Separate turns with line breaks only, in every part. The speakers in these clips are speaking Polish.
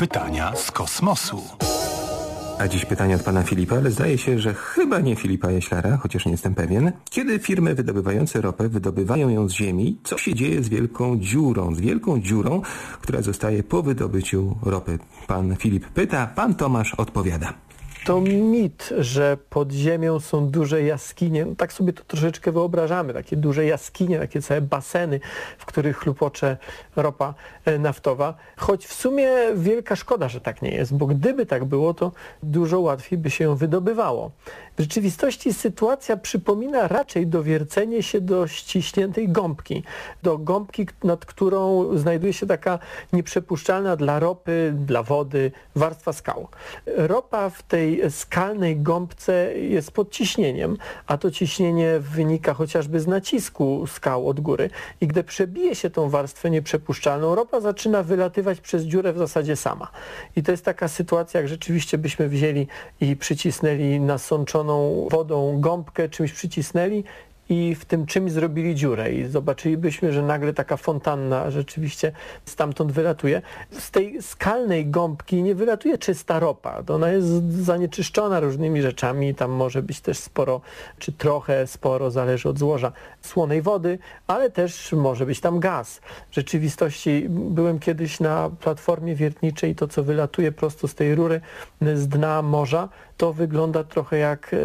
Pytania z kosmosu.
A dziś pytanie od pana Filipa, ale zdaje się, że chyba nie Filipa Jeślara, chociaż nie jestem pewien. Kiedy firmy wydobywające ropę wydobywają ją z ziemi, co się dzieje z wielką dziurą, z wielką dziurą, która zostaje po wydobyciu ropy? Pan Filip pyta, pan Tomasz odpowiada.
To mit, że pod ziemią są duże jaskinie. No, tak sobie to troszeczkę wyobrażamy. Takie duże jaskinie, takie całe baseny, w których chlupocze ropa e, naftowa. Choć w sumie wielka szkoda, że tak nie jest, bo gdyby tak było, to dużo łatwiej by się ją wydobywało. W rzeczywistości sytuacja przypomina raczej dowiercenie się do ściśniętej gąbki. Do gąbki, nad którą znajduje się taka nieprzepuszczalna dla ropy, dla wody warstwa skał. Ropa w tej skalnej gąbce jest pod ciśnieniem, a to ciśnienie wynika chociażby z nacisku skał od góry i gdy przebije się tą warstwę nieprzepuszczalną, ropa zaczyna wylatywać przez dziurę w zasadzie sama. I to jest taka sytuacja, jak rzeczywiście byśmy wzięli i przycisnęli nasączoną wodą gąbkę, czymś przycisnęli i w tym czymś zrobili dziurę i zobaczylibyśmy, że nagle taka fontanna rzeczywiście stamtąd wylatuje. Z tej skalnej gąbki nie wylatuje czysta ropa. Ona jest zanieczyszczona różnymi rzeczami. Tam może być też sporo, czy trochę sporo, zależy od złoża, słonej wody, ale też może być tam gaz. W rzeczywistości byłem kiedyś na platformie wiertniczej, to co wylatuje prosto z tej rury z dna morza, to wygląda trochę jak e,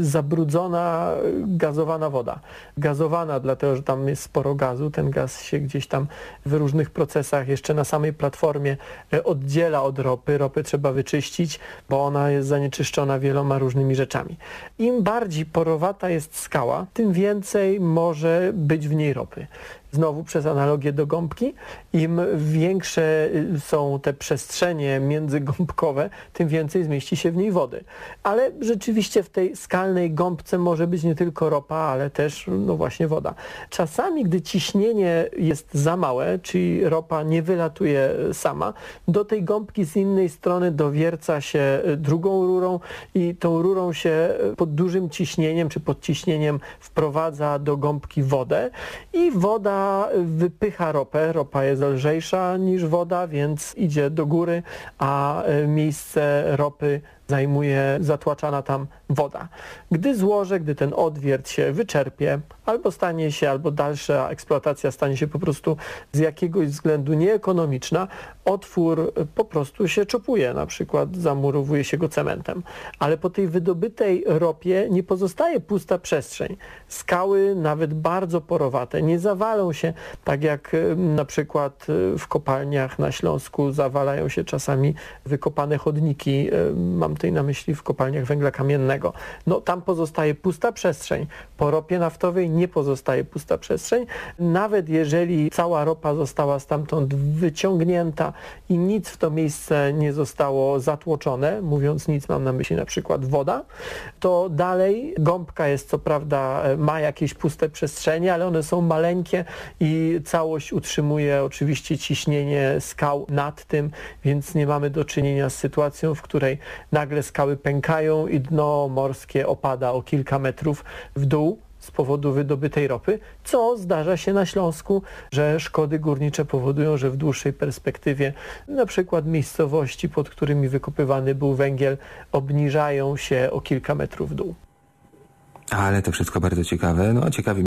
zabrudzona, gazowana woda. Gazowana dlatego, że tam jest sporo gazu, ten gaz się gdzieś tam w różnych procesach jeszcze na samej platformie e, oddziela od ropy. Ropę trzeba wyczyścić, bo ona jest zanieczyszczona wieloma różnymi rzeczami. Im bardziej porowata jest skała, tym więcej może być w niej ropy znowu przez analogię do gąbki, im większe y, są te przestrzenie międzygąbkowe, tym więcej zmieści się w niej wody. Ale rzeczywiście w tej skalnej gąbce może być nie tylko ropa, ale też no właśnie woda. Czasami, gdy ciśnienie jest za małe, czyli ropa nie wylatuje sama, do tej gąbki z innej strony dowierca się y, drugą rurą i tą rurą się y, pod dużym ciśnieniem czy pod ciśnieniem wprowadza do gąbki wodę i woda wypycha ropę. Ropa jest lżejsza niż woda, więc idzie do góry, a e, miejsce ropy zajmuje zatłaczana tam woda. Gdy złoże, gdy ten odwiert się wyczerpie, albo stanie się, albo dalsza eksploatacja stanie się po prostu z jakiegoś względu nieekonomiczna, otwór po prostu się czopuje, na przykład zamurowuje się go cementem. Ale po tej wydobytej ropie nie pozostaje pusta przestrzeń. Skały, nawet bardzo porowate, nie zawalą się tak jak na przykład y, w kopalniach na Śląsku zawalają się czasami wykopane chodniki. Y, mam tutaj na myśli w kopalniach węgla kamiennego. No tam pozostaje pusta przestrzeń. Po ropie naftowej nie pozostaje pusta przestrzeń. Nawet jeżeli cała ropa została stamtąd wyciągnięta i nic w to miejsce nie zostało zatłoczone, mówiąc nic mam na myśli na przykład woda, to dalej gąbka jest co prawda, ma jakieś puste przestrzenie, ale one są maleńkie i całość utrzymuje oczywiście ciśnienie skał nad tym, więc nie mamy do czynienia z sytuacją, w której na nagle skały pękają i dno morskie opada o kilka metrów w dół z powodu wydobytej ropy, co zdarza się na Śląsku, że szkody górnicze powodują, że w dłuższej perspektywie na przykład miejscowości, pod którymi wykopywany był węgiel, obniżają się o kilka metrów w dół.
Ale to wszystko bardzo ciekawe. No, ciekawi